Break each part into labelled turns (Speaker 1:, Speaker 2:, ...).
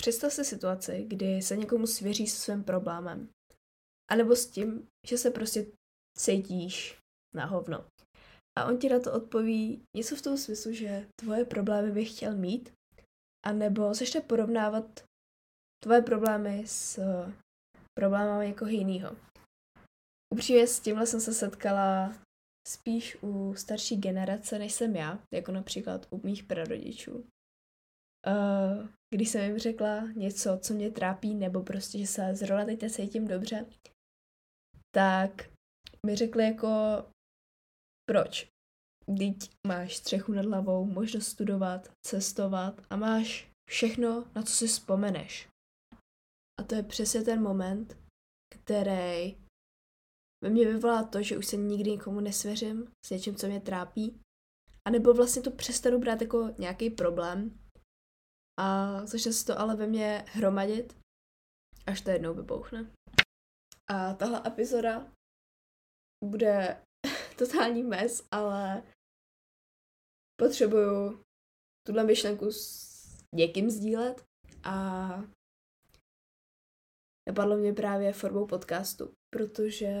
Speaker 1: Představ si situaci, kdy se někomu svěří se svým problémem. A nebo s tím, že se prostě cítíš na hovno. A on ti na to odpoví něco v tom smyslu, že tvoje problémy bych chtěl mít, a nebo začne porovnávat tvoje problémy s problémy někoho jiného. Upřímně s tímhle jsem se setkala spíš u starší generace, než jsem já, jako například u mých prarodičů. Uh, když jsem jim řekla něco, co mě trápí, nebo prostě, že se zrovna teď cítím dobře, tak mi řekli jako, proč? Teď máš střechu nad hlavou, možnost studovat, cestovat a máš všechno, na co si vzpomeneš. A to je přesně ten moment, který ve mně vyvolá to, že už se nikdy nikomu nesvěřím s něčím, co mě trápí. A nebo vlastně to přestanu brát jako nějaký problém. A začne se to ale ve mně hromadit, až to jednou vypouchne. A tahle epizoda bude totální mes, ale potřebuju tuhle myšlenku s někým sdílet a napadlo mě právě formou podcastu, protože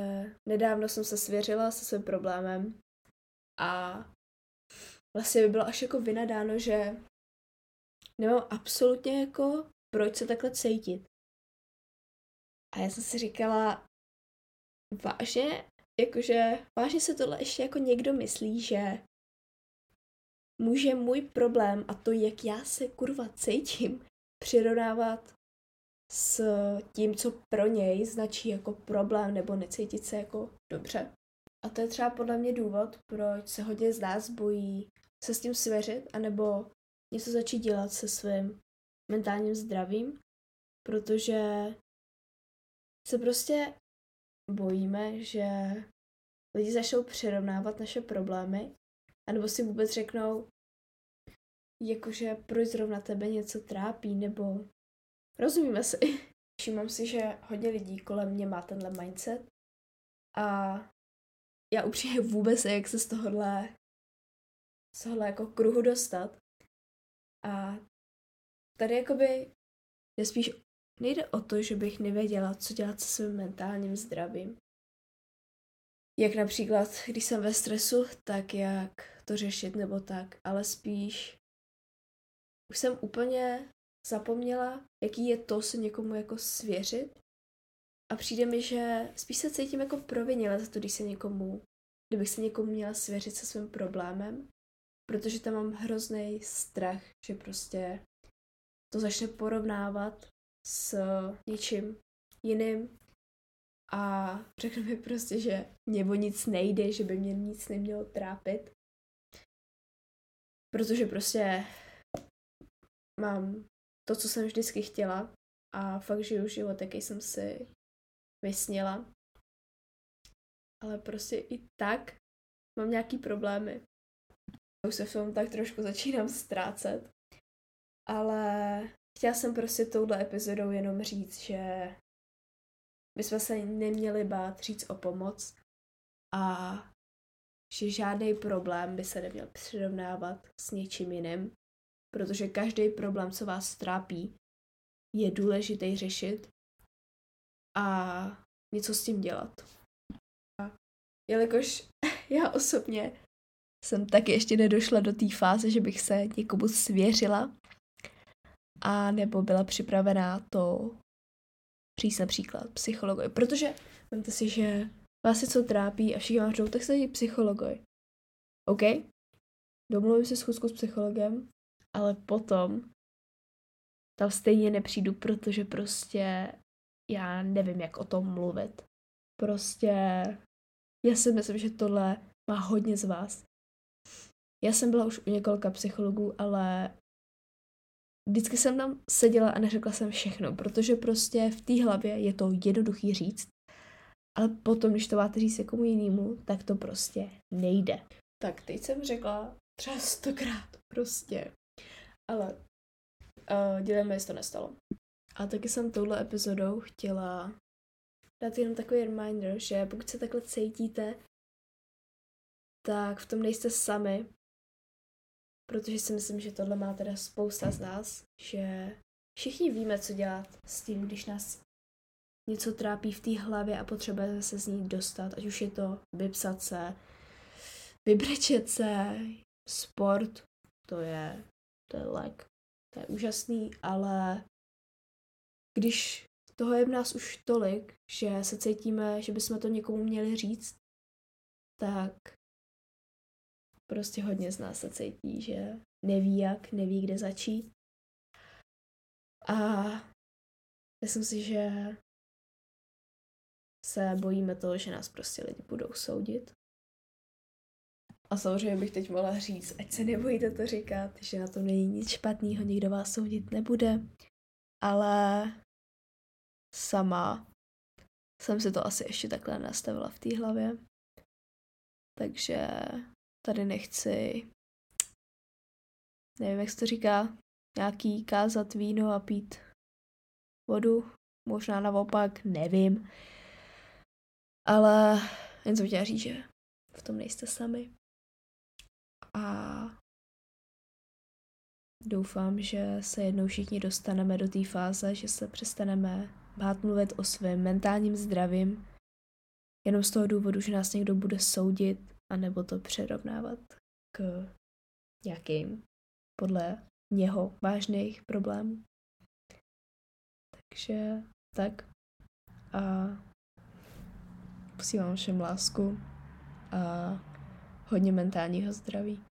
Speaker 1: nedávno jsem se svěřila se svým problémem a vlastně by bylo až jako vynadáno, že nemám absolutně jako proč se takhle cítit. A já jsem si říkala, vážně, jakože, vážně se tohle ještě jako někdo myslí, že může můj problém a to, jak já se kurva cítím, přirovnávat s tím, co pro něj značí jako problém nebo necítit se jako dobře. A to je třeba podle mě důvod, proč se hodně z nás bojí se s tím svěřit, anebo něco začít dělat se svým mentálním zdravím, protože se prostě bojíme, že lidi začnou přirovnávat naše problémy, anebo si vůbec řeknou, jakože proč zrovna tebe něco trápí, nebo rozumíme si. Všímám si, že hodně lidí kolem mě má tenhle mindset a já upřímně vůbec jak se z tohohle, z tohohle jako kruhu dostat. A tady jakoby nespíš nejde o to, že bych nevěděla, co dělat se svým mentálním zdravím. Jak například, když jsem ve stresu, tak jak to řešit nebo tak, ale spíš už jsem úplně zapomněla, jaký je to se někomu jako svěřit a přijde mi, že spíš se cítím jako provinila za to, když se někomu, kdybych se někomu měla svěřit se svým problémem, protože tam mám hrozný strach, že prostě to začne porovnávat s něčím jiným a řekne mi prostě, že mě o nic nejde, že by mě nic nemělo trápit. Protože prostě mám to, co jsem vždycky chtěla a fakt žiju život, jaký jsem si vysněla. Ale prostě i tak mám nějaký problémy. Už se v tom tak trošku začínám ztrácet. Ale chtěla jsem prostě touhle epizodou jenom říct, že bychom se neměli bát říct o pomoc a že žádný problém by se neměl přirovnávat s něčím jiným, protože každý problém, co vás trápí, je důležitý řešit a něco s tím dělat. A jelikož já osobně jsem taky ještě nedošla do té fáze, že bych se někomu svěřila a nebo byla připravená to říct například psychologovi. Protože vemte si, že vás co trápí a všichni vám tak se jít psychologovi. OK? Domluvím si schůzku s psychologem, ale potom tam stejně nepřijdu, protože prostě já nevím, jak o tom mluvit. Prostě já si myslím, že tohle má hodně z vás. Já jsem byla už u několika psychologů, ale vždycky jsem tam seděla a neřekla jsem všechno, protože prostě v té hlavě je to jednoduchý říct, ale potom, když to máte říct někomu jinému, tak to prostě nejde. Tak teď jsem řekla třeba stokrát prostě ale uh, děláme, jestli to nestalo. A taky jsem touhle epizodou chtěla dát jenom takový reminder, že pokud se takhle cítíte, tak v tom nejste sami, protože si myslím, že tohle má teda spousta z nás, že všichni víme, co dělat s tím, když nás něco trápí v té hlavě a potřebujeme se z ní dostat, ať už je to vypsat se, vybrečet se, sport, to je, to je lek, to je úžasný, ale když toho je v nás už tolik, že se cítíme, že bychom to někomu měli říct, tak prostě hodně z nás se cítí, že neví jak, neví kde začít. A myslím si, že se bojíme toho, že nás prostě lidi budou soudit. A samozřejmě bych teď mohla říct, ať se nebojíte to říkat, že na tom není nic špatného, nikdo vás soudit nebude. Ale sama jsem si to asi ještě takhle nastavila v té hlavě. Takže tady nechci, nevím, jak se to říká, nějaký kázat víno a pít vodu. Možná naopak, nevím. Ale jen jsem chtěla říct, že v tom nejste sami. A doufám, že se jednou všichni dostaneme do té fáze, že se přestaneme bát mluvit o svém mentálním zdravím, jenom z toho důvodu, že nás někdo bude soudit, anebo to přerovnávat k nějakým podle něho vážných problémů. Takže tak. A posílám všem lásku a hodně mentálního zdraví.